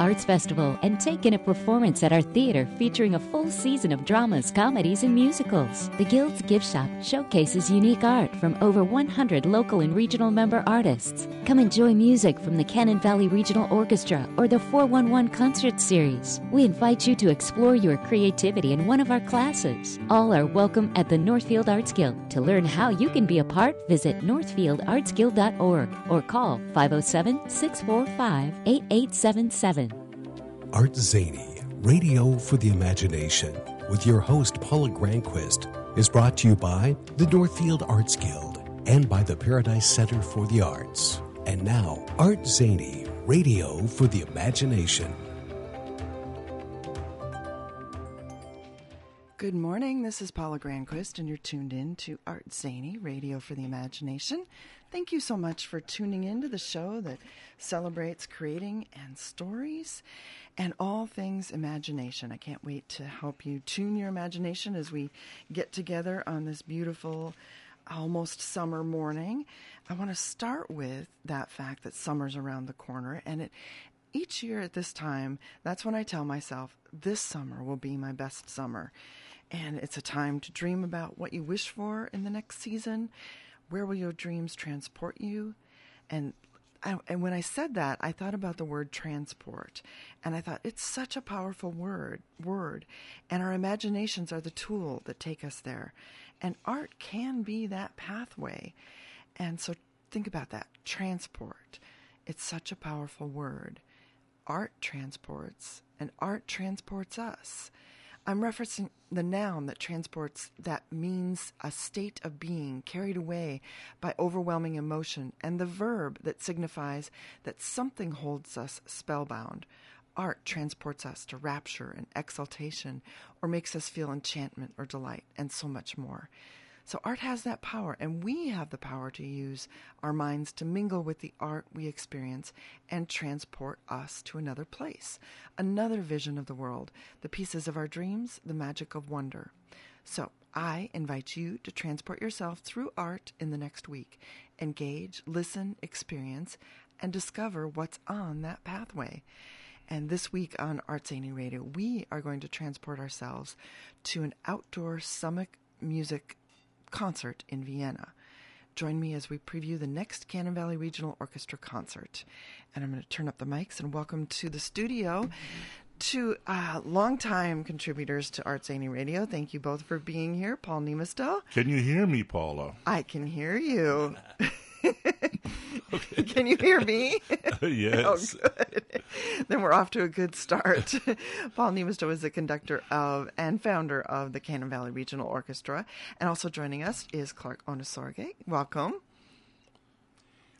Arts Festival and take in a performance at our theater featuring a full season of dramas, comedies, and musicals. The Guild's gift shop showcases unique art from over 100 local and regional member artists. Come enjoy music from the Cannon Valley Regional Orchestra or the 411 Concert Series. We invite you to explore your creativity in one of our classes. All are welcome at the Northfield Arts Guild. To learn how you can be a part, visit northfieldartsguild.org or call 507 645 8877. Art Zany, Radio for the Imagination, with your host Paula Granquist, is brought to you by the Northfield Arts Guild and by the Paradise Center for the Arts. And now, Art Zany, Radio for the Imagination. Good morning. This is Paula Granquist, and you're tuned in to Art Zany, Radio for the Imagination. Thank you so much for tuning in to the show that celebrates creating and stories and all things imagination. I can't wait to help you tune your imagination as we get together on this beautiful, almost summer morning. I want to start with that fact that summer's around the corner, and it each year at this time, that's when I tell myself, this summer will be my best summer. And it's a time to dream about what you wish for in the next season. Where will your dreams transport you? And I, and when I said that, I thought about the word transport, and I thought it's such a powerful word. Word, and our imaginations are the tool that take us there, and art can be that pathway. And so think about that transport. It's such a powerful word. Art transports, and art transports us. I'm referencing the noun that transports that means a state of being carried away by overwhelming emotion, and the verb that signifies that something holds us spellbound. Art transports us to rapture and exaltation, or makes us feel enchantment or delight, and so much more. So, art has that power, and we have the power to use our minds to mingle with the art we experience and transport us to another place, another vision of the world, the pieces of our dreams, the magic of wonder. So, I invite you to transport yourself through art in the next week. Engage, listen, experience, and discover what's on that pathway. And this week on Arts Zany Radio, we are going to transport ourselves to an outdoor summit music concert in Vienna. Join me as we preview the next Cannon Valley Regional Orchestra concert. And I'm going to turn up the mics and welcome to the studio two uh, longtime contributors to Arts Zany Radio. Thank you both for being here. Paul Niemisto. Can you hear me, Paula? I can hear you. Can you hear me? Uh, oh, yes. Oh, good. then we're off to a good start. Paul Niemisto is the conductor of and founder of the Cannon Valley Regional Orchestra. And also joining us is Clark Ohnesorge. Welcome.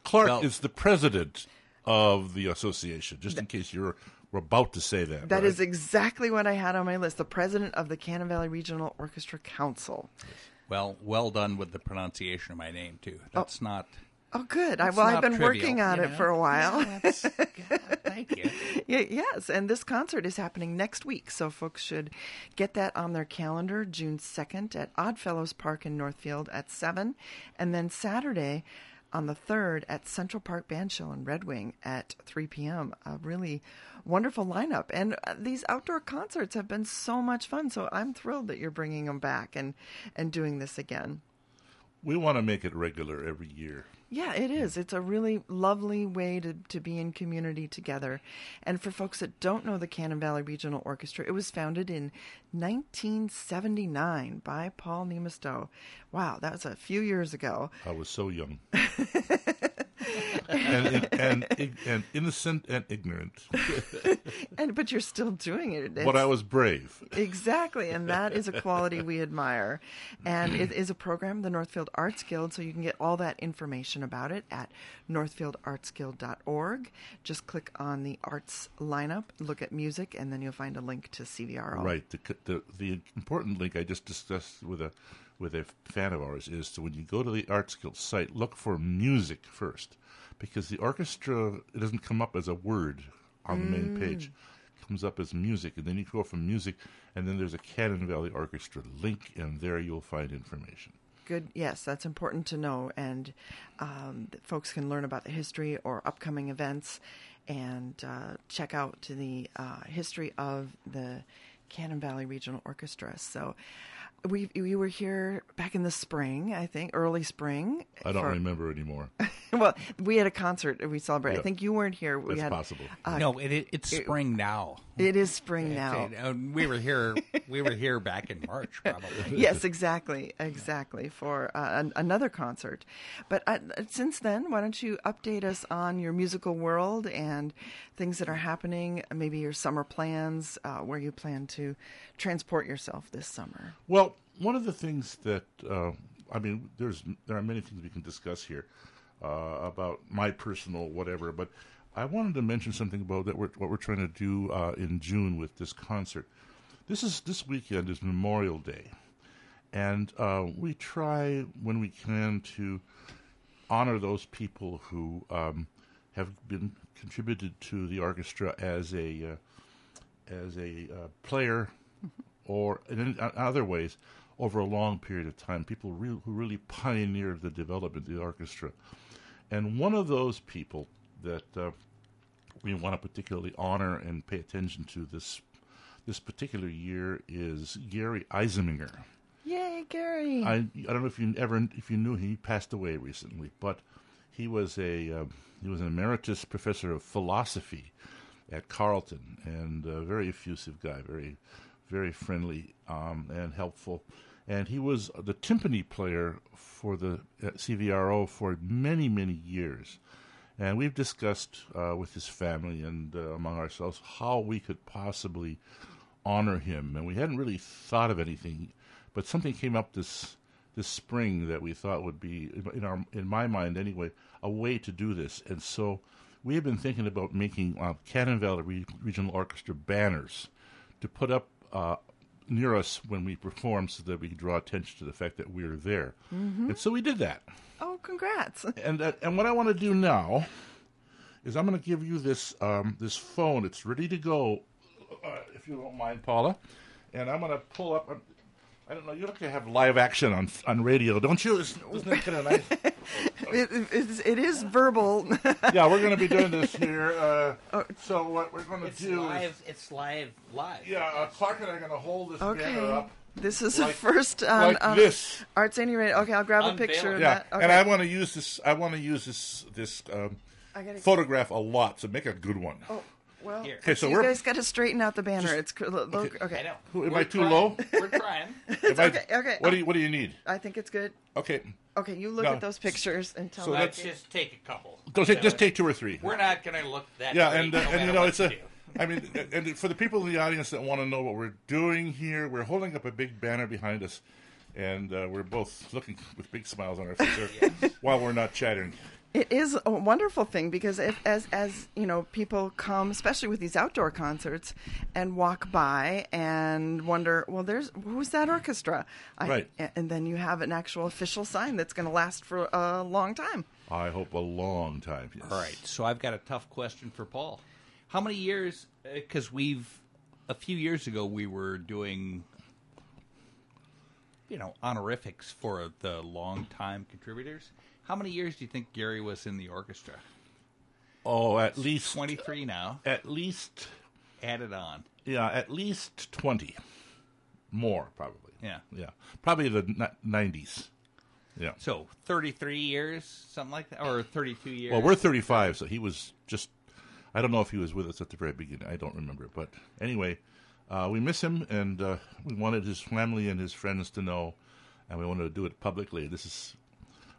Clark Well- is the president of the association, just in case you're were about to say that. That right? is exactly what I had on my list. The president of the Cannon Valley Regional Orchestra Council. Well, well done with the pronunciation of my name too. Oh. That's not. Oh, good. I, well, I've been trivial, working on you it for a while. Yeah, that's- thank you. Yes, and this concert is happening next week, so folks should get that on their calendar June 2nd at Oddfellows Park in Northfield at 7, and then Saturday on the 3rd at Central Park Bandshell in Red Wing at 3 p.m. A really wonderful lineup. And uh, these outdoor concerts have been so much fun, so I'm thrilled that you're bringing them back and, and doing this again. We want to make it regular every year. Yeah, it is. It's a really lovely way to, to be in community together. And for folks that don't know the Cannon Valley Regional Orchestra, it was founded in 1979 by Paul Niemisto. Wow, that was a few years ago. I was so young. and, and, and, and innocent and ignorant, And but you're still doing it. but I was brave. Exactly, and that is a quality we admire. And it is a program, the Northfield Arts Guild, so you can get all that information about it at northfieldartsguild.org. Just click on the arts lineup, look at music, and then you'll find a link to CVRO. Right. The, the the important link I just discussed with a with a fan of ours is to when you go to the Arts Guild site, look for music first, because the orchestra it doesn't come up as a word on the main page. It comes up as music, and then you go from music, and then there's a Cannon Valley Orchestra link, and there you'll find information. Good. Yes, that's important to know, and um, folks can learn about the history or upcoming events. and uh, check out the uh, history of the Cannon Valley Regional Orchestra. So we we were here back in the spring, I think, early spring. I don't for- remember anymore. well, we had a concert we celebrated. Yeah. I think you weren't here. We That's had possible. no, it, it, it's spring now. it is spring now. It- uh, we were here. We were here back in March, probably. yes, exactly, exactly for uh, an, another concert. But uh, since then, why don't you update us on your musical world and things that are happening? Maybe your summer plans, uh, where you plan to transport yourself this summer. Well, one of the things that uh, I mean, there's there are many things we can discuss here uh, about my personal whatever, but I wanted to mention something about that we're, what we're trying to do uh, in June with this concert. This is this weekend is Memorial Day, and uh, we try when we can to honor those people who um, have been contributed to the orchestra as a uh, as a uh, player or in, in other ways over a long period of time. People re- who really pioneered the development of the orchestra, and one of those people that uh, we want to particularly honor and pay attention to this this particular year is Gary Iseminger. Yay, Gary! I I don't know if you ever if you knew he passed away recently, but he was a uh, he was an emeritus professor of philosophy at Carleton and a very effusive guy, very very friendly um, and helpful. And he was the timpani player for the uh, CVRO for many many years. And we've discussed uh, with his family and uh, among ourselves how we could possibly honor him. And we hadn't really thought of anything, but something came up this this spring that we thought would be, in our in my mind anyway, a way to do this. And so we have been thinking about making uh, Cannon Valley Re- Regional Orchestra banners to put up uh, near us when we perform, so that we can draw attention to the fact that we're there. And so we did that oh, congrats! and uh, and what I want to do now is I'm going to give you this um, this phone. It's ready to go, uh, if you don't mind, Paula. And I'm going to pull up. um, I don't know. You like to have live action on on radio, don't you? Isn't, isn't it kind of nice? it, it, it is verbal. yeah, we're going to be doing this here. Uh, so what we're going to do live. is, It's live. Live. yeah, uh, Clark and I are going to hold this banner okay, up this is Like- the first on, like on this. Art Zany Radio. Okay, I'll grab a Unveil picture it. of Yeah, that. Okay. and I want to use this. I want to use this this um, I photograph a lot. So make a good one. Oh, well, Here. Okay, so you we're- guys got to straighten out the banner. it's cr- look, okay. I know. Who- am We're I too trying. low? We're trying. If I- okay, okay. What do you What do you need? I think it's good. Okay, Okay, you look No. at those pictures and tell So me. Let's that's- just take a couple. Go take, just take two or three. We're not going to look that. Yeah, great and uh, no and you know what it's you a. do. I mean, and for the people in the audience that want to know what we're doing here, we're holding up a big banner behind us, and uh, we're both looking with big smiles on our faces while we're not chatting. It is a wonderful thing because if, as as you know, people come, especially with these outdoor concerts, and walk by and wonder, well, there's who's that orchestra? I, Right. And then you have an actual official sign that's going to last for a long time. I hope a long time. Yes. All right, so I've got a tough question for Paul. How many years? Uh, because we've a few years ago we were doing, you know, honorifics for the long-time contributors. How many years do you think Gary was in the orchestra? Oh, at least Twenty-three now. At least, Added on. yeah, at least twenty. More probably. Yeah. Yeah, probably the nineties. Yeah. So thirty-three years, something like that, or thirty-two years. Well, we're 35, so he was just. I don't know if he was with us at the very beginning. I don't remember. But anyway, uh, we miss him, and uh, we wanted his family and his friends to know, and we wanted to do it publicly. This is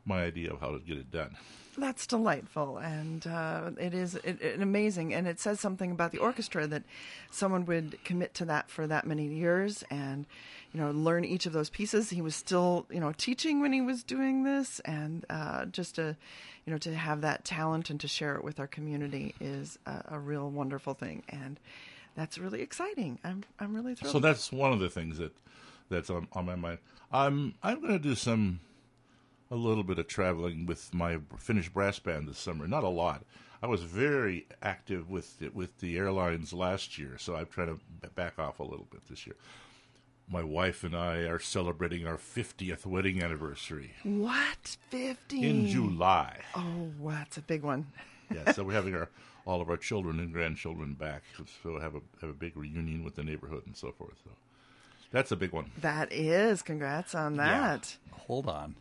my idea of how to get it done. That's delightful, and uh, it is it, it, amazing, and it says something about the orchestra that someone would commit to that for that many years, and you know learn each of those pieces. He was still you know teaching when he was doing this, and uh, just to you know to have that talent and to share it with our community is a, a real wonderful thing, and that's really exciting. I'm I'm really thrilled. So that's one of the things that that's on, on my mind. I'm I'm going to do some a little bit of traveling with my Finnish brass band this summer. Not a lot. I was very active with the, with the airlines last year, so I'm trying to back off a little bit this year. My wife and I are celebrating our 50th wedding anniversary what fifty in July. Oh, wow, that's a big one. yeah, so we're having our all of our children and grandchildren back. So have a have a big reunion with the neighborhood and so forth. So that's a big one. That is. Congrats on that. Yeah. Hold on.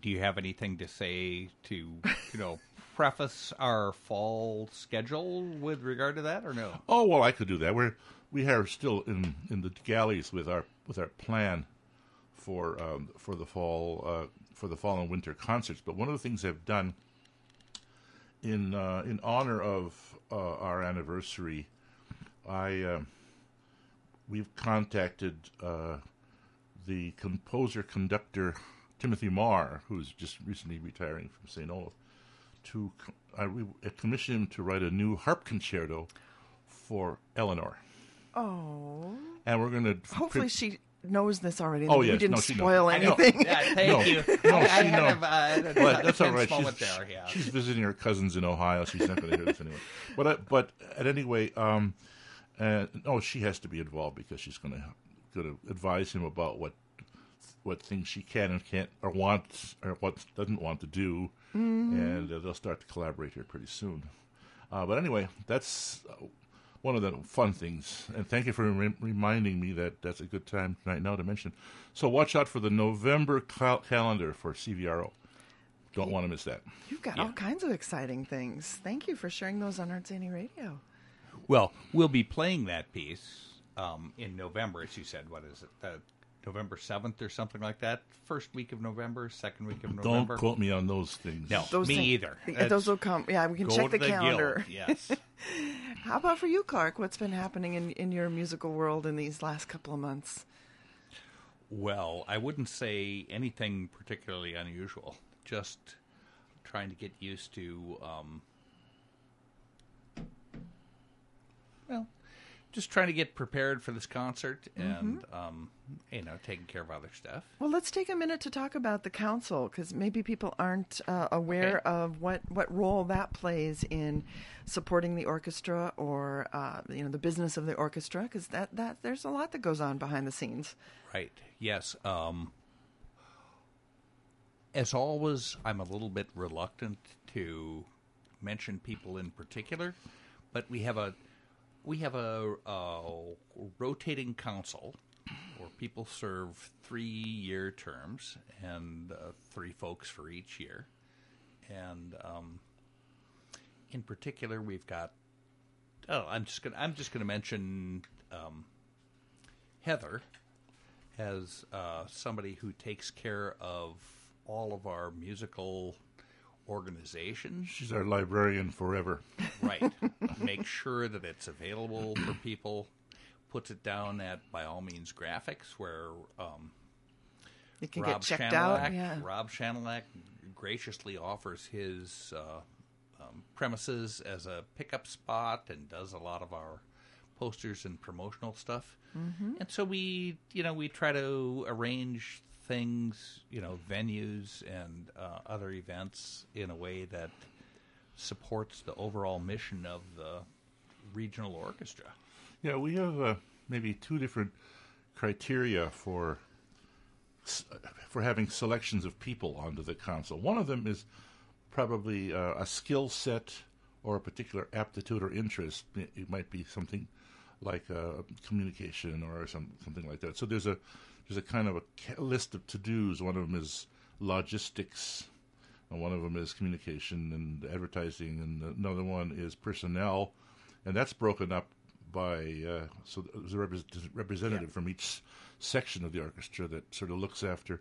Do you have anything to say to you know preface our fall schedule with regard to that or no? Oh well, I could do that. We're we are still in in the galleys with our with our plan for um, for the fall uh, for the fall and winter concerts. But one of the things I've done in uh, in honor of uh, our anniversary, I uh, we've contacted uh, the composer conductor Timothy Mahr, who's just recently retiring from St. Olaf, to I we commissioned him to write a new harp concerto for Eleanor. Oh. And we're going to hopefully she knows this already. Oh we yes, didn't no, she spoil knows. anything. Yeah, thank No. you. No, I, I she had know. uh, But that's all right. She's, there, yeah. she's visiting her cousins in Ohio. She's not going to hear this anyway. But I, but at any rate, um, uh, no, she has to be involved because she's going to going to advise him about what what things she can and can't or wants or what doesn't want to do, and uh, they'll start to collaborate here pretty soon. Uh, but anyway, that's uh, one of the fun things. And thank you for re- reminding me that that's a good time right now to mention. So watch out for the November cal- calendar for CVRO. Don't want to miss that. You've got all kinds of exciting things. Thank you for sharing those on Art Zany Radio. Well, we'll be playing that piece um, in November, as you said. What is it? Uh, November 7th or something like that? First week of November, second week of November. Don't November? quote me on those things. No, Those me things- either. That's- those will come. Yeah, we can go check to the, calendar. Guild, Yes. How about for you, Clark? What's been happening in, in your musical world in these last couple of months? Well, I wouldn't say anything particularly unusual. Just trying to get used to, um, well, just trying to get prepared for this concert and, um, you know, taking care of other stuff. Well, let's take a minute to talk about the council because maybe people aren't uh, aware Okay. of what, what role that plays in supporting the orchestra or uh, you know the business of the orchestra because that, that there's a lot that goes on behind the scenes. Right. Yes. Um, as always, I'm a little bit reluctant to mention people in particular, but we have a we have a, a rotating council where people serve three year terms and uh, three folks for each year, and um, in particular, we've got. Oh, I'm just gonna I'm just gonna mention um, Heather as uh, somebody who takes care of all of our musical organizations. She's our librarian forever. Right. Make sure that it's available for people. Puts it down at by all means graphics where um, It can Rob get checked Shanelak, out. Yeah. Rob Shanelak graciously offers his uh, um, premises as a pickup spot and does a lot of our posters and promotional stuff. Mm-hmm. And so we, you know, we try to arrange things, you know, venues and uh, other events in a way that supports the overall mission of the regional orchestra. Yeah, we have uh, maybe two different criteria for for having selections of people onto the council. One of them is probably uh, a skill set or a particular aptitude or interest. It might be something like uh, communication or some something like that. So there's a there's a kind of a list of to dos. One of them is logistics. and one of them is communication and advertising, and another one is personnel, and that's broken up by uh, so there's a repres- representative from each section of the orchestra that sort of looks after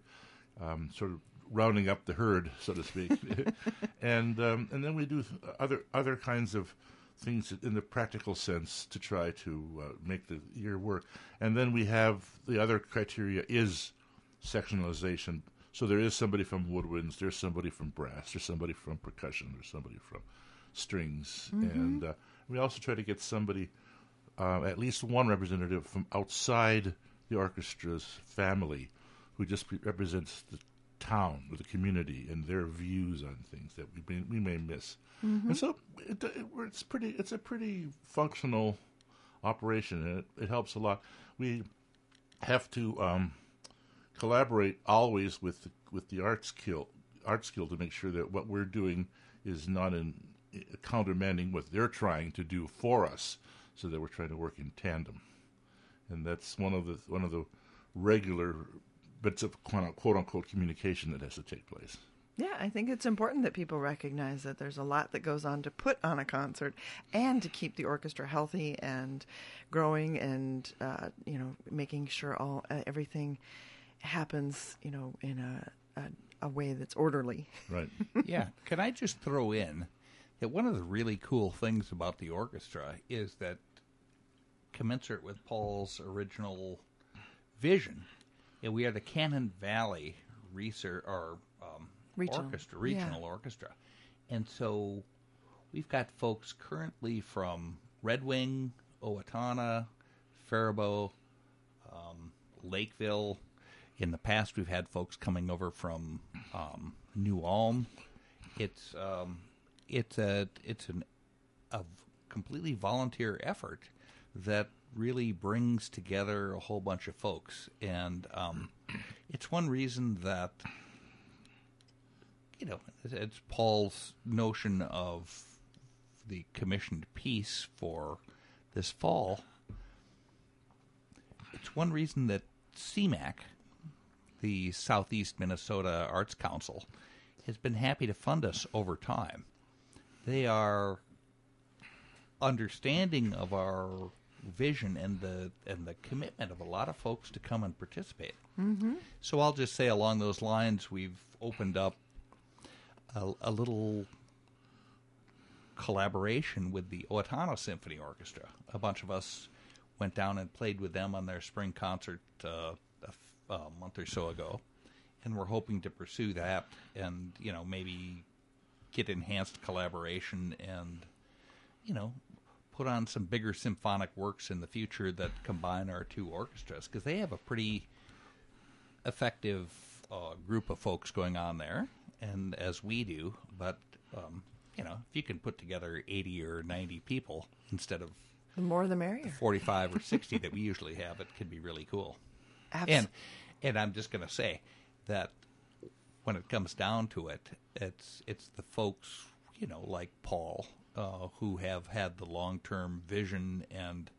um, sort of rounding up the herd, so to speak, and um, and then we do other other kinds of things in the practical sense to try to uh, make the year work, and then we have the other criteria is sectionalization. So there is somebody from woodwinds, there's somebody from brass, there's somebody from percussion, there's somebody from strings, and uh, we also try to get somebody, uh, at least one representative from outside the orchestra's family, who just re- represents the town or the community and their views on things that we may, we may miss. And so it, it, it's pretty. It's a pretty functional operation, and it, it helps a lot. We have to um, collaborate always with the, with the arts guild arts skill to make sure that what we're doing is not in countermanding what they're trying to do for us, so that we're trying to work in tandem. And that's one of the one of the regular bits of quote unquote communication that has to take place. Yeah, I think it's important that people recognize that there's a lot that goes on to put on a concert and to keep the orchestra healthy and growing and uh, you know making sure all uh, everything happens you know in a, a, a way that's orderly. Right. yeah. Can I just throw in that one of the really cool things about the orchestra is that commensurate with Paul's original vision, we are the Cannon Valley research or um, Regional. orchestra, regional Yeah. orchestra, and so we've got folks currently from Red Wing, Owatonna, Faribault, um, Lakeville. In the past, we've had folks coming over from um, New Ulm. It's um, it's a it's an a completely volunteer effort that really brings together a whole bunch of folks, and um, it's one reason that you know it's- it's Paul's notion of the commissioned piece for this fall. It's one reason that SEMAC, the Southeast Minnesota Arts Council, has been happy to fund us over time. They are understanding of our vision and the and the commitment of a lot of folks to come and participate. Mm-hmm. So I'll just say along those lines, we've opened up a, a little collaboration with the Owatonna Symphony Orchestra. A bunch of us went down and played with them on their spring concert uh, a, f- a month or so ago, and we're hoping to pursue that and you know maybe get enhanced collaboration and you know put on some bigger symphonic works in the future that combine our two orchestras because they have a pretty effective uh, group of folks going on there, and as we do. But um, you know, if you can put together eighty or ninety people instead of The more the merrier. forty-five or sixty that we usually have, it can be really cool. Abs- And and I'm just going to say that when it comes down to it, it's it's the folks you know like Paul uh, who have had the long-term vision and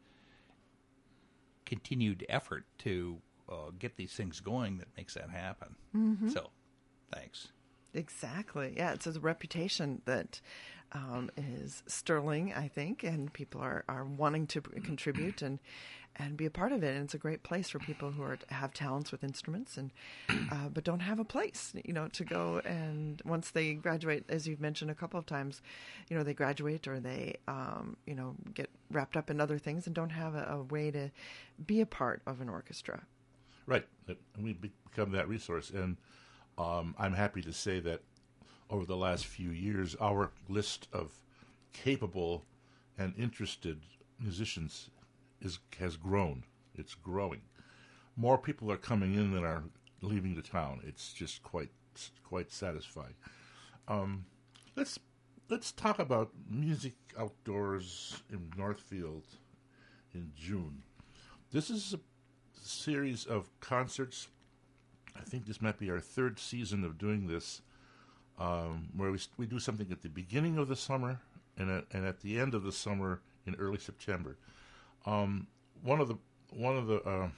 continued effort to uh, get these things going that makes that happen. So, thanks. Exactly. Yeah, it's a reputation that um, is sterling, I think, and people are, are wanting to contribute and and be a part of it. And it's a great place for people who are have talents with instruments and uh, but don't have a place, you know, to go. And once they graduate, as you've mentioned a couple of times, you know, they graduate or they um, you know get wrapped up in other things and don't have a, a way to be a part of an orchestra. Right. And we become that resource. And um, I'm happy to say that over the last few years, our list of capable and interested musicians is has grown. It's growing. More people are coming in than are leaving the town. It's just quite quite satisfying. Um, let's let's talk about music outdoors in Northfield in June. This is a series of concerts. I think this might be our third season of doing this, um, where we we do something at the beginning of the summer and at, and at the end of the summer in early September. Um, one of the one of the uh,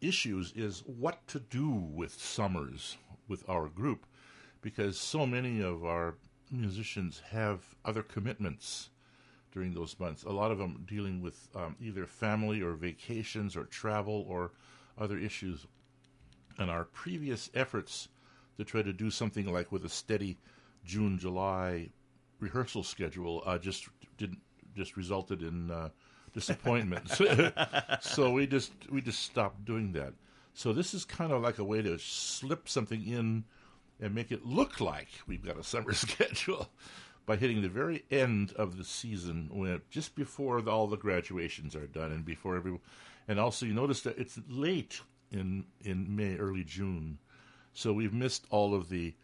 issues is what to do with summers with our group, because so many of our musicians have other commitments during those months. A lot of them dealing with um, either family or vacations or travel or other issues. And our previous efforts to try to do something like with a steady June July rehearsal schedule uh, just didn't just resulted in uh, disappointment. so we just we just stopped doing that. So this is kind of like a way to slip something in and make it look like we've got a summer schedule by hitting the very end of the season when just before the, all the graduations are done and before every and also you notice that it's late in in May early June so we've missed all of the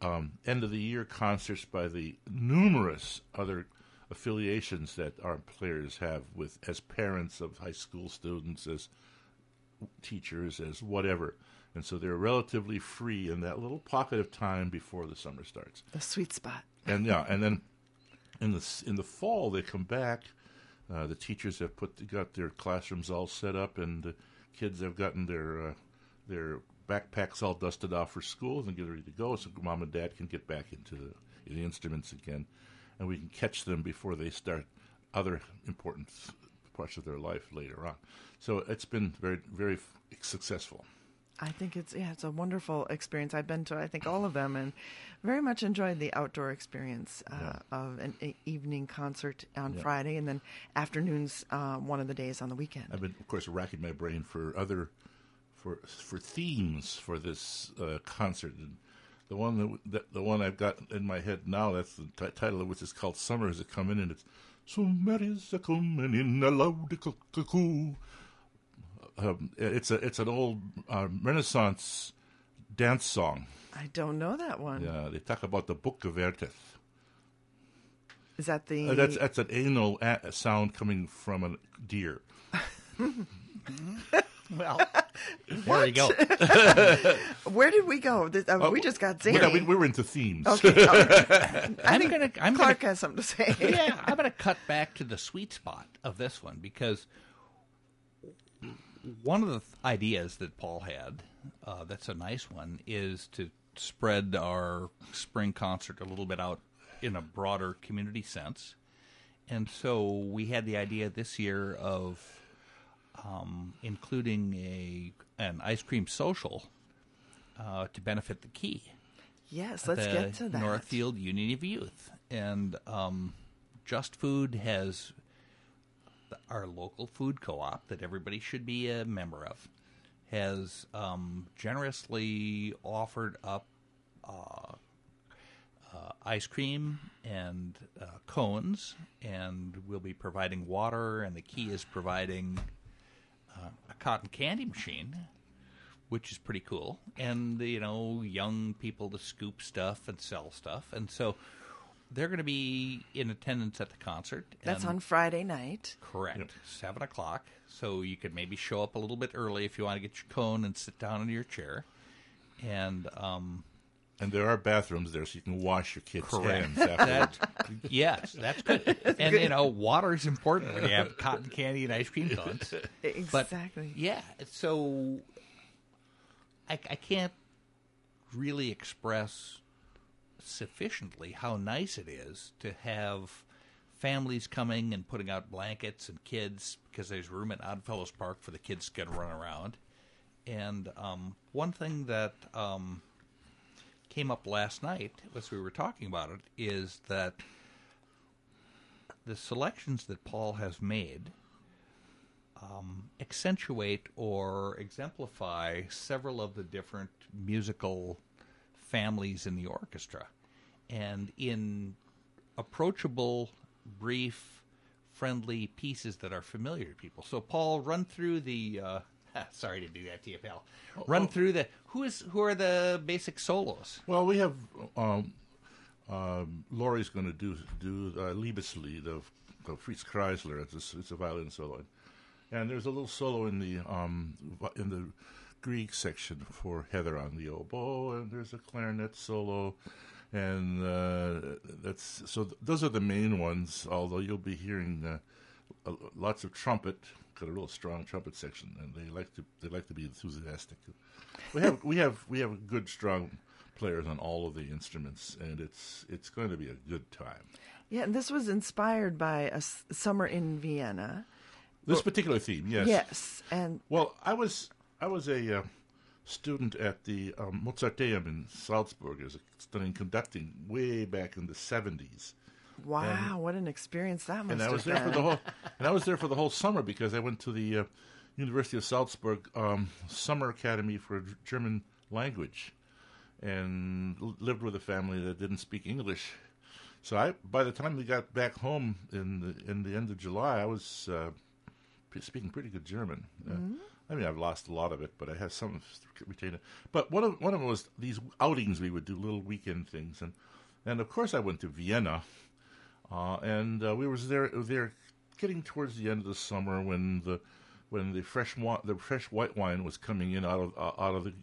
um, end of the year concerts by the numerous other affiliations that our players have with as parents of high school students as teachers as whatever and so they're relatively free in that little pocket of time before the summer starts The sweet spot. and yeah, and then in the in the fall they come back. Uh, the teachers have put got their classrooms all set up, and the kids have gotten their uh, their backpacks all dusted off for school and get ready to go, so mom and dad can get back into the, the instruments again, and we can catch them before they start other important parts of their life later on. So it's been very very successful. I think it's yeah, it's a wonderful experience. I've been to I think all of them, and very much enjoyed the outdoor experience uh, Yeah. of an evening concert on Yeah. Friday, and then afternoons uh, one of the days on the weekend. I've been, of course, racking my brain for other for for themes for this uh, concert. And the one that, that the one I've got in my head now that's the t- title of which is called "Summer Is a Coming," and it's "Summer is a coming in a loud cuckoo." Um, it's a it's an old uh, Renaissance dance song. I don't know that one. Yeah, they talk about the Book of Erteth. Is that the Uh, that's that's an anal a- sound coming from a deer. Well, there you go. where did we go? This, uh, we just got zany. Yeah, we, we were into themes. okay, no, I I'm think gonna. I'm Clark gonna has something to say. yeah, I'm going to cut back to the sweet spot of this one because one of the th- ideas that Paul had, uh, that's a nice one, is to spread our spring concert a little bit out in a broader community sense. And so we had the idea this year of um, including a an ice cream social uh, to benefit the key Yes, let's get to that. Northfield Union of Youth, and um, Just Food has our local food co-op that everybody should be a member of has um, generously offered up uh, uh, ice cream and uh, cones, and we'll be providing water, and the key is providing uh, a cotton candy machine which is pretty cool. And you know, young people to scoop stuff and sell stuff, and so they're going to be in attendance at the concert. That's on Friday night. correct seven o'clock. So you could maybe show up a little bit early if you want to get your cone and sit down in your chair. And um, And there are bathrooms there, so you can wash your kids' Correct. hands afterwards. that yes, that's good. and you know, water is important when you have cotton candy and ice cream cones. But, Exactly. yeah, so I, I can't really express sufficiently how nice it is to have families coming and putting out blankets and kids because there's room at Oddfellows Park for the kids to get to run around. And um, one thing that um, came up last night as we were talking about it is that the selections that Paul has made um, accentuate or exemplify several of the different musical families in the orchestra. And in approachable, brief, friendly pieces that are familiar to people. So, Paul, run through the. Uh, sorry to do that to you, pal. Run through the who is who are the basic solos. Well, we have um, um, Laurie's going to do do uh, Liebeslied of, of Fritz Kreisler. It's a, it's a violin solo, and there's a little solo in the um, in the Grieg section for Heather on the oboe, and there's a clarinet solo, and uh, that's so. Th- those are the main ones. Although you'll be hearing uh, lots of trumpet. Got a real strong trumpet section, and they like to they like to be enthusiastic. We have we have we have good strong players on all of the instruments, and it's it's going to be a good time. Yeah, and this was inspired by a s- summer in Vienna. This particular theme, yes. Yes, and Well, I was I was a uh, student at the um, Mozarteum in Salzburg as a studying conducting way back in the seventies, wow, what an experience that must and I have was there for the whole and I was there for the whole summer because I went to the uh, University of Salzburg um, Summer Academy for German Language, and lived with a family that didn't speak English. So I, by the time we got back home in the in the end of July, I was uh, speaking pretty good German. Uh, I mean, I've lost a lot of it, but I have some retained it. But one of one of them was these outings we would do, little weekend things, and and of course I went to Vienna, uh, and uh, we was there there getting towards the end of the summer when the when the fresh the fresh white wine was coming in out of uh, out of the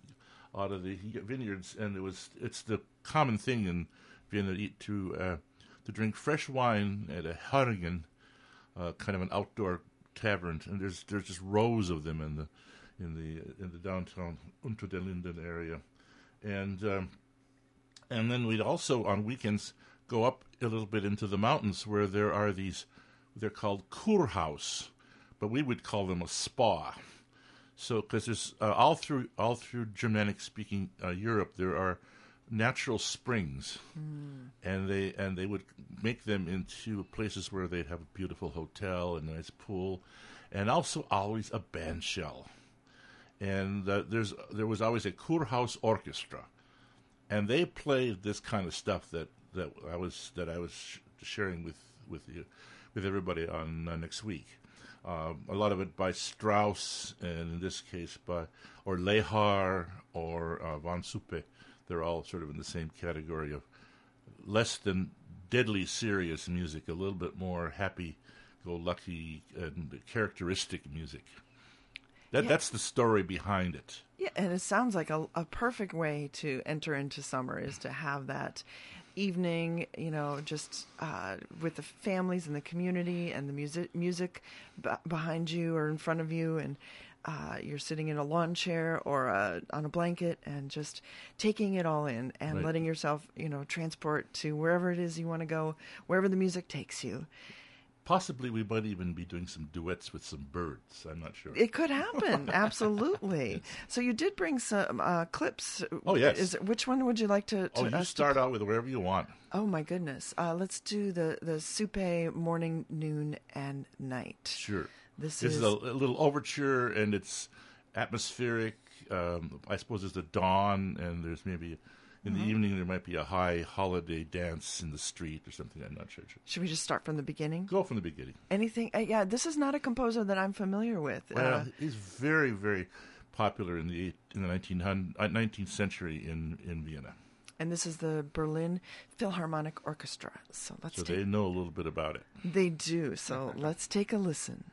out of the vineyards, and it was it's the common thing in Vienna to uh, to drink fresh wine at a Heurigen, uh, kind of an outdoor tavern, and there's there's just rows of them in the in the in the downtown Unter den Linden area, and um, and then we'd also on weekends go up a little bit into the mountains where there are these they're called Kurhaus, but we would call them a spa. So because there's uh, all through all through Germanic speaking uh, Europe there are natural springs, and they and they would make them into places where they'd have a beautiful hotel and a nice pool, and also always a band shell. And uh, there's there was always a Kurhaus orchestra, and they played this kind of stuff that, that I was that I was sh- sharing with with you with everybody on uh, next week. Um, a lot of it by Strauss, and in this case by or Lehar or uh, von Suppe. They're all sort of in the same category of less than deadly serious music, a little bit more happy-go-lucky and characteristic music. That Yeah. that's the story behind it. Yeah, and it sounds like a, a perfect way to enter into summer is to have that evening, you know, just uh, with the families and the community and the music music b- behind you or in front of you, and uh, you're sitting in a lawn chair or uh, on a blanket and just taking it all in and Right. letting yourself, you know, transport to wherever it is you want to go, wherever the music takes you. Possibly, we might even be doing some duets with some birds. I'm not sure. It could happen, absolutely. So you did bring some uh, clips. Oh, yes. Is which one would you like to? to oh, you us to start out with wherever you want. Oh my goodness. Uh, let's do the the Suppe morning, noon, and night. Sure. This This is- is a, a little overture, and it's atmospheric. Um, I suppose it's the dawn, and there's maybe in Mm-hmm. the evening there might be a high holiday dance in the street or something. I'm not sure. Should we just start from the beginning? Go from the beginning. Anything? Uh, yeah, this is not a composer that I'm familiar with. Well, Uh, he's very, very popular in the in the 1900, uh, 19th century in in Vienna. and this is the Berlin Philharmonic Orchestra. So let's So take. they know a little bit about it. They do. So let's take a listen.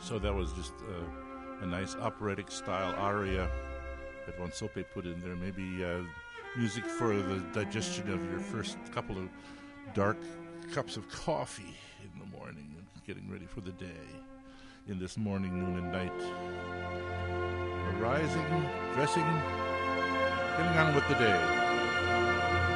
So that was just uh, a nice operatic style aria that Von Suppe put in there. Maybe uh, music for the digestion of your first couple of dark cups of coffee in the morning and getting ready for the day in this morning, noon, and night. Arising, dressing, Getting on with the day.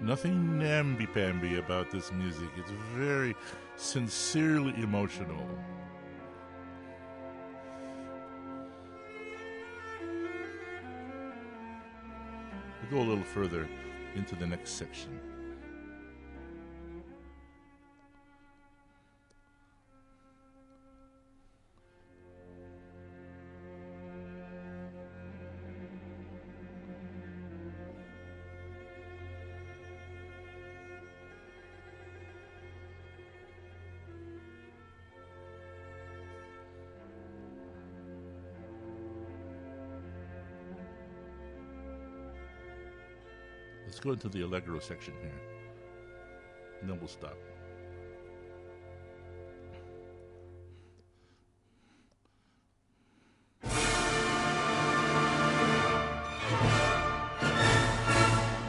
Nothing namby-pamby about this music. It's very sincerely emotional. We'll go a little further into the next section. Go into the Allegro section here. And then we'll stop.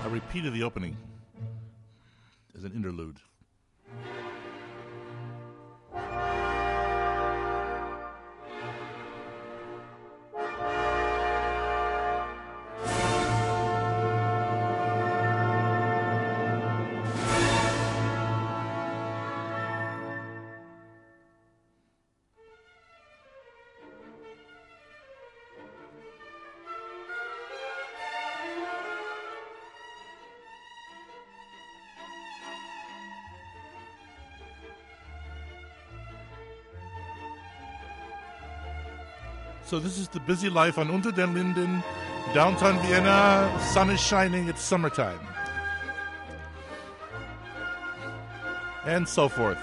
A repeat of the opening as an interlude. So this is the busy life on Unter den Linden, downtown Vienna. Sun is shining. It's summertime, and so forth.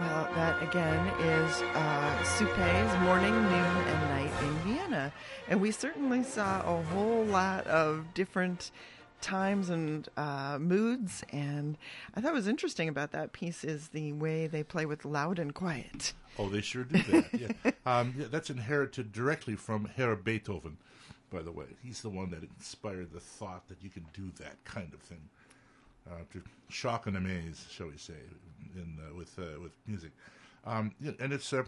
Well, that again is uh, Suppe's Morning, Noon, and Night in Vienna. And we certainly saw a whole lot of different times and uh, moods. And I thought was interesting about that piece is the way they play with loud and quiet. Oh, they sure do that. yeah. Um, yeah, that's inherited directly from Herr Beethoven, by the way. He's the one that inspired the thought that you can do that kind of thing. Uh, to shock and amaze, shall we say, in, uh, with uh, with music, um, yeah, and it's uh,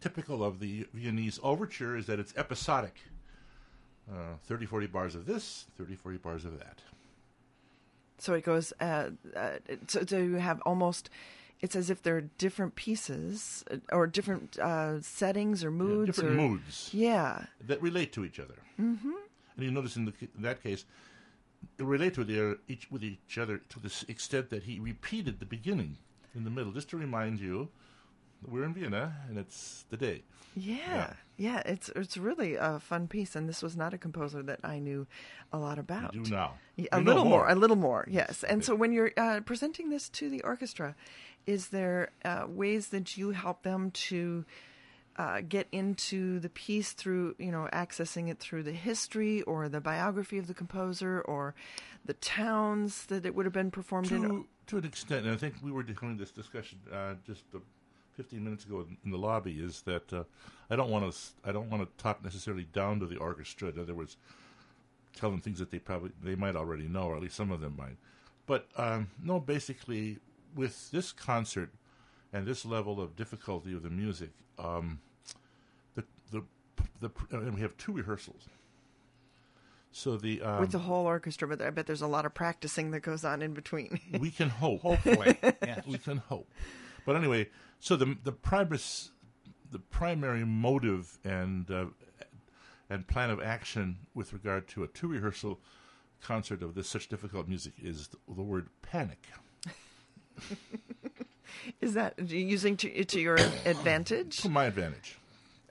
typical of the Viennese overture is that it's episodic. Uh, 30, 40 bars of this, 30, 40 bars of that. So it goes, uh, uh, so, so you have almost, it's as if there are different pieces uh, or different uh, settings or Yeah, moods. different or, moods Yeah. that relate to each other. Mm-hmm. And you notice in, the, in that case, they relate to their, each, with each other to the extent that he repeated the beginning in the middle, just to remind you we're in Vienna and it's the day. Yeah, yeah, it's it's really a fun piece, and this was not a composer that I knew a lot about. do now. Yeah, a You little more. more. a little more, yes. And so, when you're uh, presenting this to the orchestra, is there uh, ways that you help them to uh, get into the piece through, you know, accessing it through the history or the biography of the composer or the towns that it would have been performed in? To, to an extent, and I think we were having this discussion uh, just uh, 15 minutes ago in, in the lobby, is that uh, I don't want to I don't want to talk necessarily down to the orchestra. In other words, tell them things that they probably they might already know, or at least some of them might. But um, no, basically, with this concert and this level of difficulty of the music, um, the the the and we have two rehearsals. So the um, with the whole orchestra, but I bet there's a lot of practicing that goes on in between. we can hope. Hopefully, yes. we can hope. But anyway, so the the primus, the primary motive and uh, and plan of action with regard to a two rehearsal concert of this such difficult music is the, the word panic. Is that using to, to your advantage? To my advantage.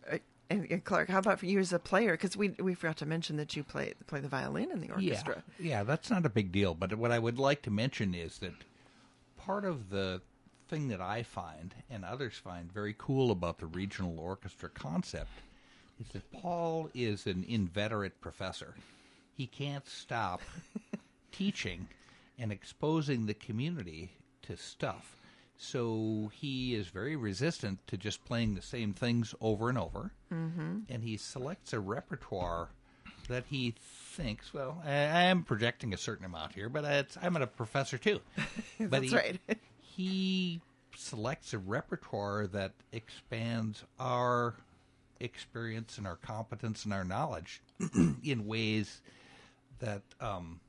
Uh, And, and Clark, how about for you as a player? Because we we forgot to mention that you play play the violin in the orchestra. Yeah, yeah, that's not a big deal. But what I would like to mention is that part of the thing that I find and others find very cool about the regional orchestra concept is that Paul is an inveterate professor. He can't stop teaching and exposing the community to stuff. So he is very resistant to just playing the same things over and over. Mm-hmm. And he selects a repertoire that he thinks, well, I, am projecting a certain amount here, but it's, I'm a professor too. but That's he, right. he selects a repertoire that expands our experience and our competence and our knowledge in ways that um,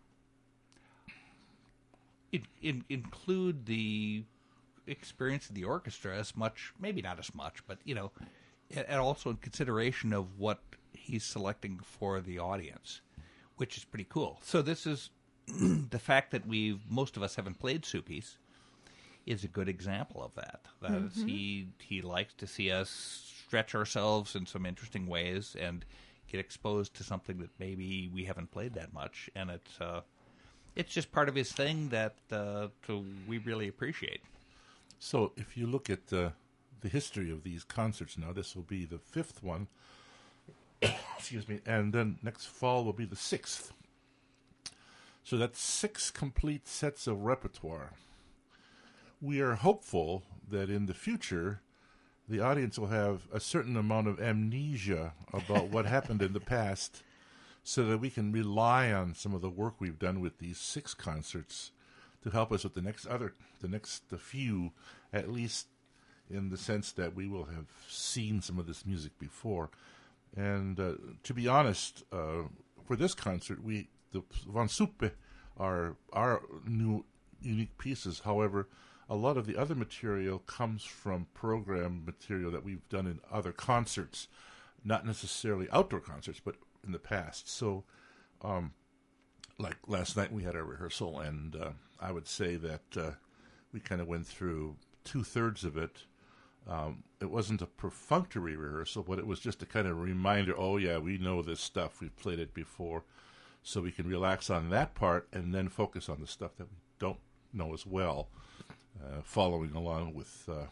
in, in, include the experience of the orchestra as much, maybe not as much, but you know, and also in consideration of what he's selecting for the audience, which is pretty cool. So this is the fact that we've most of us haven't played Suppe's is a good example of that. That is, he he likes to see us stretch ourselves in some interesting ways and get exposed to something that maybe we haven't played that much, and it's uh, it's just part of his thing that uh, to, we really appreciate. So if you look at uh, the history of these concerts now, this will be the fifth one. Excuse me, and then next fall will be the sixth. So that's six complete sets of repertoire. We are hopeful that in the future, the audience will have a certain amount of amnesia about what happened in the past, so that we can rely on some of the work we've done with these six concerts to help us with the next other, the next the few, at least in the sense that we will have seen some of this music before. And uh, to be honest, uh, for this concert, we the Von Suppe are our new unique pieces. However, a lot of the other material comes from program material that we've done in other concerts, not necessarily outdoor concerts, but in the past. So, um, like last night we had our rehearsal, and uh, I would say that uh, we kind of went through two thirds of it. Um, it wasn't a perfunctory rehearsal, but it was just a kind of reminder. Oh yeah, we know this stuff. We've played it before, so we can relax on that part and then focus on the stuff that we don't know as well. Uh, following along with uh,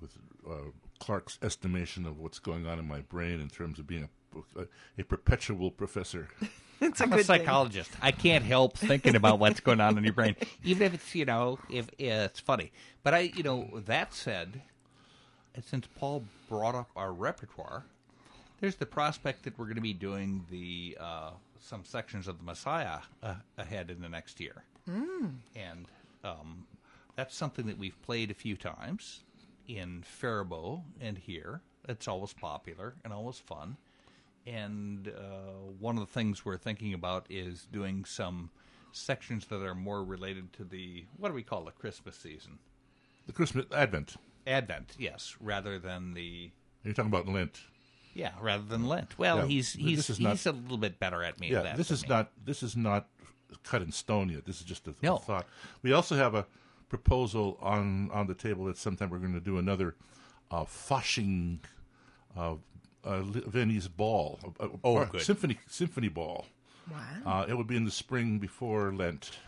with uh, Clark's estimation of what's going on in my brain in terms of being a, a, a perpetual professor. It's a I'm a good thing. psychologist. I can't help thinking about what's going on in your brain, even if it's you know if yeah, it's funny. But I, you know, that said, and since Paul brought up our repertoire, there's the prospect that we're going to be doing the uh, some sections of the Messiah uh, ahead in the next year, mm. and um, that's something that we've played a few times in Faribault and here. It's always popular and always fun. And uh, one of the things we're thinking about is doing some sections that are more related to the what do we call the Christmas season? The Christmas Advent. Advent, yes, rather than the You're talking about Lent. yeah, rather than Lent. Well, Yeah, he's he's he's not- a little bit better at me. Yeah, at that this is me. not this is not cut in stone yet. This is just a, a thought. We also have a proposal on on the table that sometime we're going to do another uh, Fasching uh, uh, Li- Viennese ball. Uh, Oh, uh, good. Symphony symphony ball. Wow. Uh, it would be in the spring before Lent.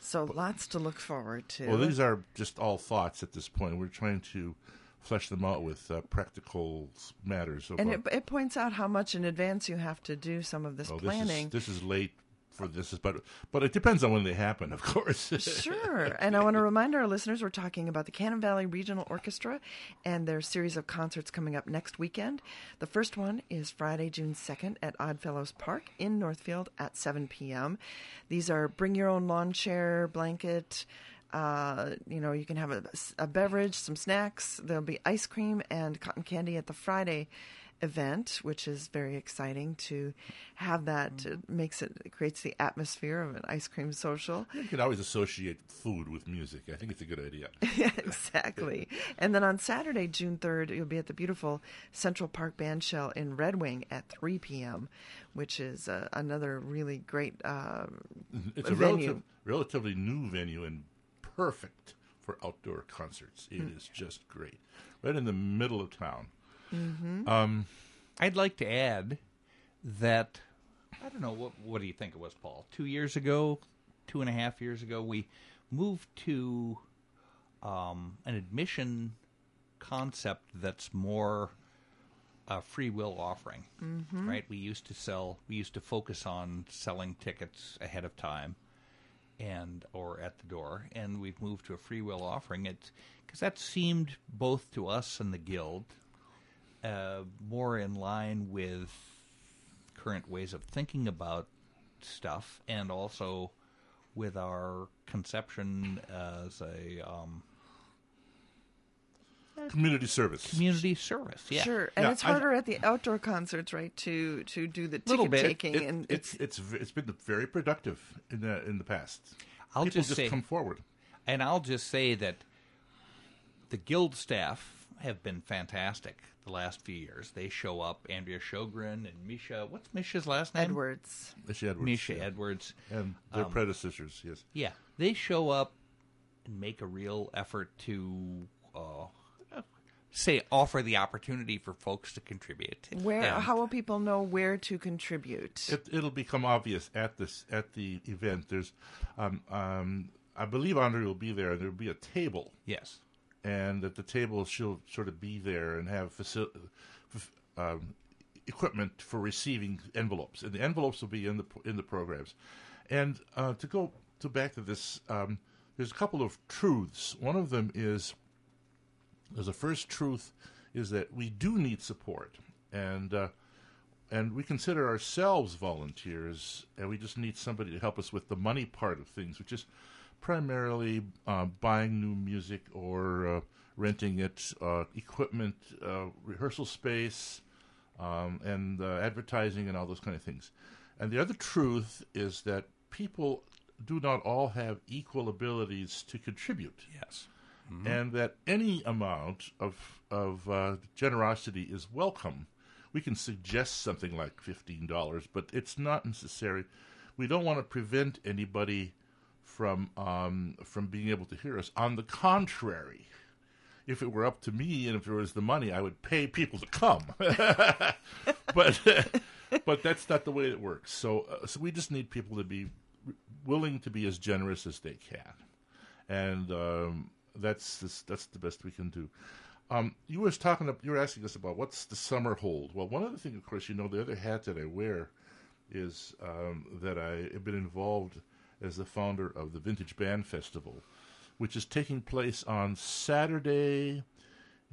So lots to look forward to. Well, these are just all thoughts at this point. We're trying to flesh them out with uh, practical matters. Of, and it, it points out how much in advance you have to do some of this oh, this planning. is this is late for this, is, but but it depends on when they happen, of course. Sure. And I want to remind our listeners we're talking about the Cannon Valley Regional Orchestra and their series of concerts coming up next weekend. The first one is Friday, June 2nd at Oddfellows Park in Northfield at 7 p.m. These are bring your own lawn chair, blanket. Uh, you know, you can have a, a beverage, some snacks. There'll be ice cream and cotton candy at the Friday event, which is very exciting to have that. It makes it, it creates the atmosphere of an ice cream social. You could always associate food with music. I think it's a good idea. exactly. And then on Saturday, June 3rd, you'll be at the beautiful Central Park Bandshell in Red Wing at 3 p.m., which is uh, another really great uh, It's a venue. relative, relatively new venue and perfect for outdoor concerts. It is just great. Right in the middle of town. Mm-hmm. Um, I'd like to add that I don't know what what do you think it was, Paul? Two years ago, two and a half years ago, we moved to um, an admission concept that's more a free will offering, mm-hmm. right? We used to sell, we used to focus on selling tickets ahead of time, and or at the door, and we've moved to a free will offering. It because that seemed both to us and the guild uh, more in line with current ways of thinking about stuff, and also with our conception as a um, Community service. community service. Yeah, Sure, and Yeah, it's I- harder at the outdoor concerts, right? To to do the Little ticket bit. taking, It- and it's it's v- it's been very productive in the in the past. I'll People just say- come forward. And I'll just say that the guild staff have been fantastic the last few years. They show up, Andrea Shogren and Misha. What's Misha's last name? Edwards. Misha Edwards, Misha yeah. Edwards. and their Um, predecessors. Yes, Yeah, they show up and make a real effort to uh, say offer the opportunity for folks to contribute. Where? And- How will people know where to contribute? it, it'll become obvious at this at the event. There's, um, um, I believe Andre will be there, and there'll be a table, Yes. And at the table she'll sort of be there and have facil- f- um, equipment for receiving envelopes, and the envelopes will be in the in the programs. And uh, to go to back to this, um, there's a couple of truths. One of them is there's a first truth is that we do need support, and uh, and we consider ourselves volunteers, and we just need somebody to help us with the money part of things, which is primarily uh, buying new music or uh, renting it, uh, equipment, uh, rehearsal space, um, and uh, advertising, and all those kind of things. And the other truth is that people do not all have equal abilities to contribute Yes. and that any amount of of uh, generosity is welcome. We can suggest something like fifteen dollars, but it's not necessary. We don't want to prevent anybody from um, from being able to hear us. On the contrary, if it were up to me and if there was the money, I would pay people to come. but but that's not the way it works. So uh, so we just need people to be willing to be as generous as they can and um, that's this, that's the best we can do. Um, you was talking, you were asking us about what's the summer hold. Well, one other thing, of course, you know, the other hat that I wear is um, that I have been involved as the founder of the Vintage Band Festival, which is taking place on Saturday,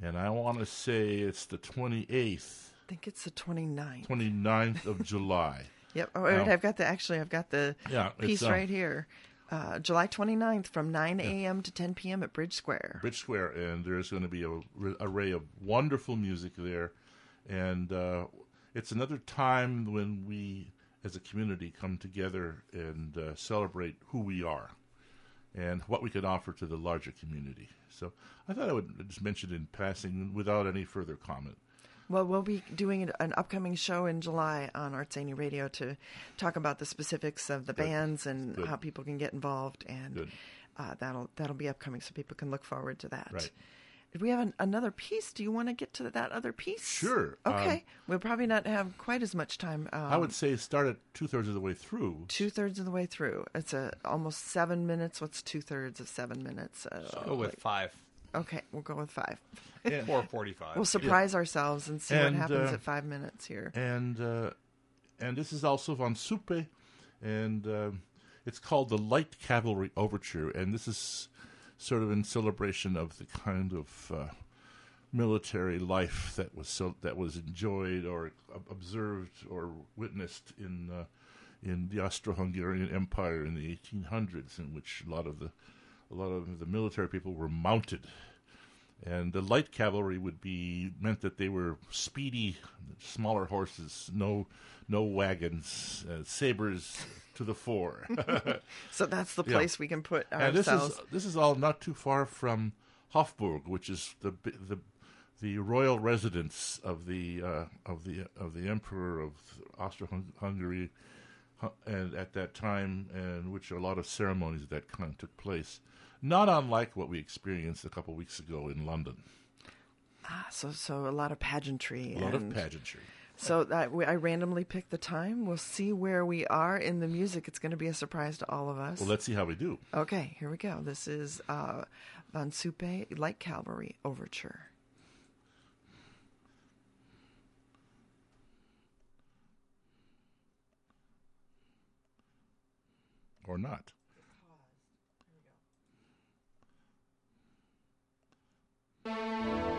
and I want to say it's the 28th, I think it's the 29th. 29th of July. Yep. Oh, wait. I've got the actually I've got the Yeah, piece um, right here. Uh, July 29th from 9 a.m. to 10 p.m. at Bridge Square. Bridge Square, and there's going to be a r- array of wonderful music there, and uh, it's another time when we, as a community, come together and uh, celebrate who we are and what we can offer to the larger community. So I thought I would just mention it in passing without any further comment. Well, we'll be doing an- upcoming show in July on Arts Zany Radio to talk about the specifics of the bands and Good. how people can get involved, and uh, that'll that'll be upcoming, so people can look forward to that. Right. If we have an, another piece, do you want to get to that other piece? Sure. Okay. Um, we'll probably not have quite as much time. Um, I would say start at two thirds of the way through. two thirds of the way through. It's a almost seven minutes. What's two thirds of seven minutes? Uh, Go with like- five. okay, we'll go with five. And- Four forty-five. We'll surprise ourselves and see And, what happens uh, at five minutes here. and uh, and this is also von Suppe, and uh, it's called the Light Cavalry Overture, and this is sort of in celebration of the kind of uh, military life that was so, that was enjoyed or observed or witnessed in uh, in the Austro-Hungarian Empire in the 1800s, in which a lot of the a lot of the military people were mounted. And the light cavalry would be meant that they were speedy, smaller horses, no, no wagons, uh, sabers to the fore. So that's the Yeah. place we can put ourselves. and this is this is all not too far from Hofburg, which is the the the royal residence of the uh, of the of the emperor of Austro-Hungary, and at that time, and which a lot of ceremonies of that kind took place. Not unlike what we experienced a couple of weeks ago in London. Ah, so so a lot of pageantry. A lot of pageantry. So that we, I randomly picked the time. We'll see where we are in the music. It's going to be a surprise to all of us. Well, let's see how we do. Okay, here we go. This is uh, Von Suppe Light Cavalry Overture. Or not. Here we go.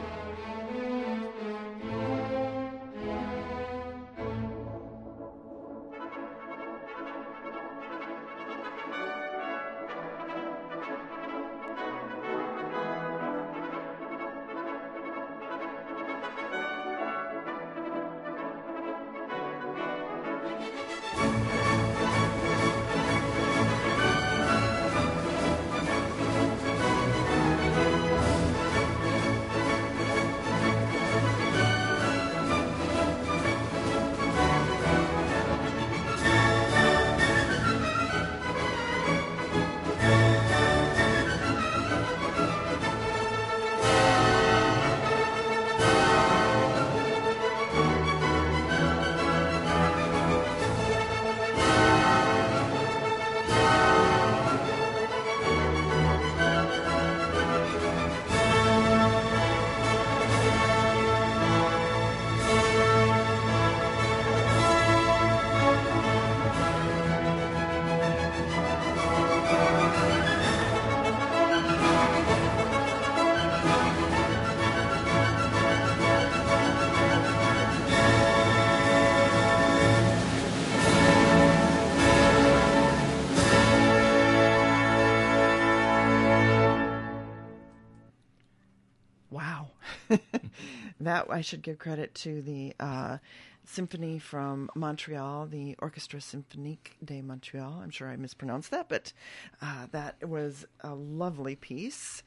That I should give credit to the uh, symphony from Montreal, the Orchestre Symphonique de Montreal. I'm sure I mispronounced that, but uh, that was a lovely piece.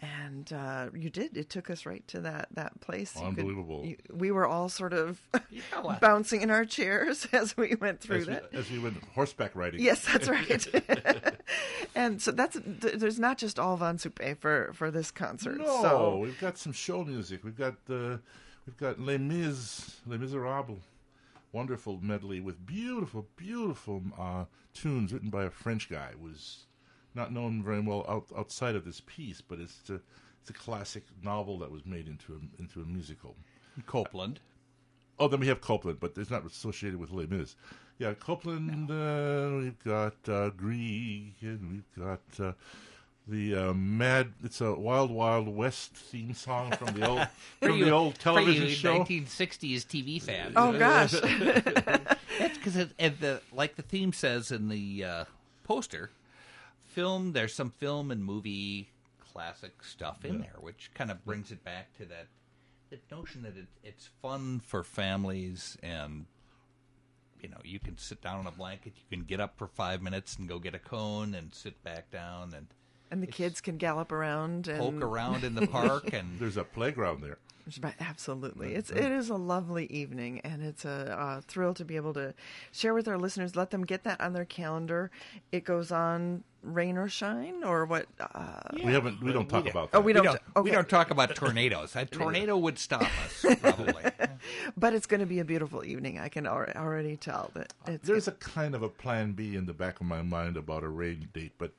And uh, you did. It took us right to that that place. You could- Unbelievable. you- we were all sort of well. bouncing in our chairs as we went through As we, that. as we went horseback riding. Yes, that's right. and so that's th- there's not just all Von Suppe for for this concert. No, So we've got some show music. We've got uh, we've got Les Mis, Les Miserables, wonderful medley with beautiful, beautiful uh, tunes written by a French guy. It was not known very well out, outside of this piece, but it's a, it's a classic novel that was made into a, into a musical. Copland. Oh, then we have Copland, but it's not associated with Les Mis. Yeah, Copland. Uh, we've got uh, Grieg, and we've got uh, the uh, Mad. It's a Wild Wild West theme song from the old from you- the old television show. 1960s TV fan. oh gosh, That's because it, and the like the theme says in the uh, poster, film. There's some film and movie classic stuff in there, which kind of brings it back to that that notion that it, it's fun for families and. You know, you can sit down on a blanket. You can get up for five minutes and go get a cone and sit back down and and the kids can gallop around and poke around in the park. And There's a playground there. Right, Absolutely, it's it is a lovely evening, and it's a, uh thrill to be able to share with our listeners. Let them get that on their calendar. It goes on, rain or shine, or what? Uh, We haven't. We don't talk yeah. about that. Oh, we we don't- don't, we don't talk about tornadoes. A tornado would stop us, probably. but it's going to be a beautiful evening. I can already tell that it's There's a kind of a plan B in the back of my mind about a rain date, but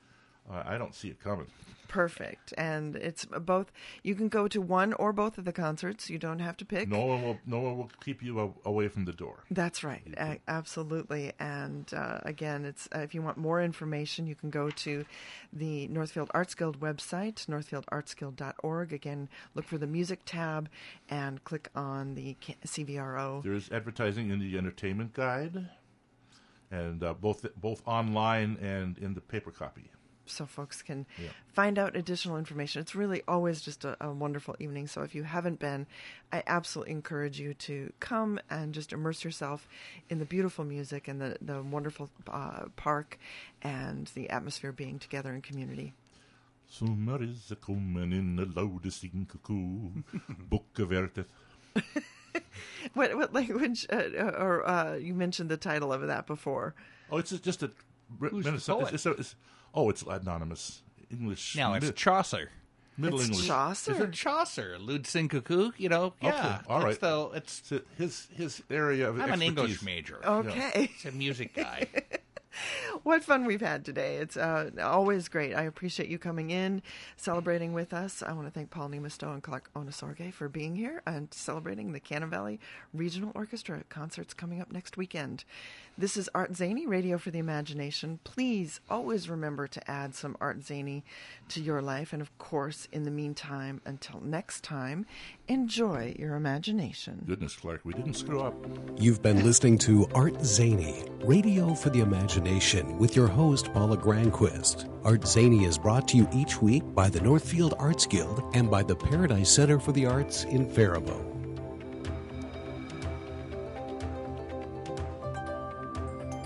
I don't see it coming. perfect, and it's both. You can go to one or both of the concerts. You don't have to pick. No one will. No one will keep you away from the door. That's right, a- absolutely. And uh, again, it's uh, if you want more information, you can go to the Northfield Arts Guild website, northfieldartsguild.org. Again, look for the music tab and click on the CVRO. There is advertising in the entertainment guide, and uh, both both online and in the paper copy. So folks can Yeah. find out additional information. It's really always just a, a wonderful evening. So if you haven't been, I absolutely encourage you to come and just immerse yourself in the beautiful music and the, the wonderful uh, park and the atmosphere being together in community. Summer is a coming in the loudest cuckoo, book of Earth. What, what language, uh, or uh, you mentioned the title of that before? Oh, it's just a. Who's the Minnesota- poet? it's, it's, it's, oh, it's anonymous English. Now it's Chaucer. Middle It's English. Chaucer. Is it Chaucer? Ludsin Cuckoo? You know, yeah. all right. It's, the, it's So his his area of I'm an. English major. Okay. It's a music guy. What fun we've had today. It's uh, always great. I appreciate you coming in, celebrating with us. I want to thank Paul Niemisto and Clark Ohnesorge for being here and celebrating the Cannon Valley Regional Orchestra concerts coming up next weekend. This is Art Zany, Radio for the Imagination. Please always remember to add some Art Zany to your life. And of course, in the meantime, until next time, enjoy your imagination. Goodness, Clark, we didn't screw up. You've been listening to Art Zany, Radio for the Imagination, with your host, Paula Granquist. Art Zany is brought to you each week by the Northfield Arts Guild and by the Paradise Center for the Arts in Faribault.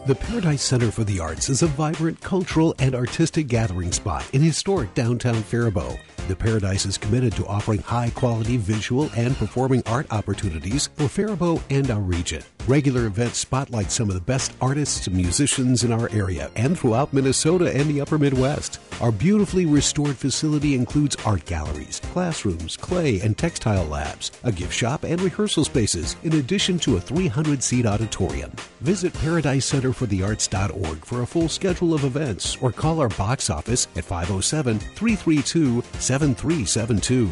The Paradise Center for the Arts is a vibrant cultural and artistic gathering spot in historic downtown Faribault. The Paradise is committed to offering high quality visual and performing art opportunities for Faribault and our region. Regular events spotlight some of the best artists and musicians in our area and throughout Minnesota and the upper Midwest. Our beautifully restored facility includes art galleries, classrooms, clay and textile labs, a gift shop, and rehearsal spaces, in addition to a 300 seat auditorium. Visit ParadiseCenterForTheArts.org for a full schedule of events or call our box office at 507 332 7372.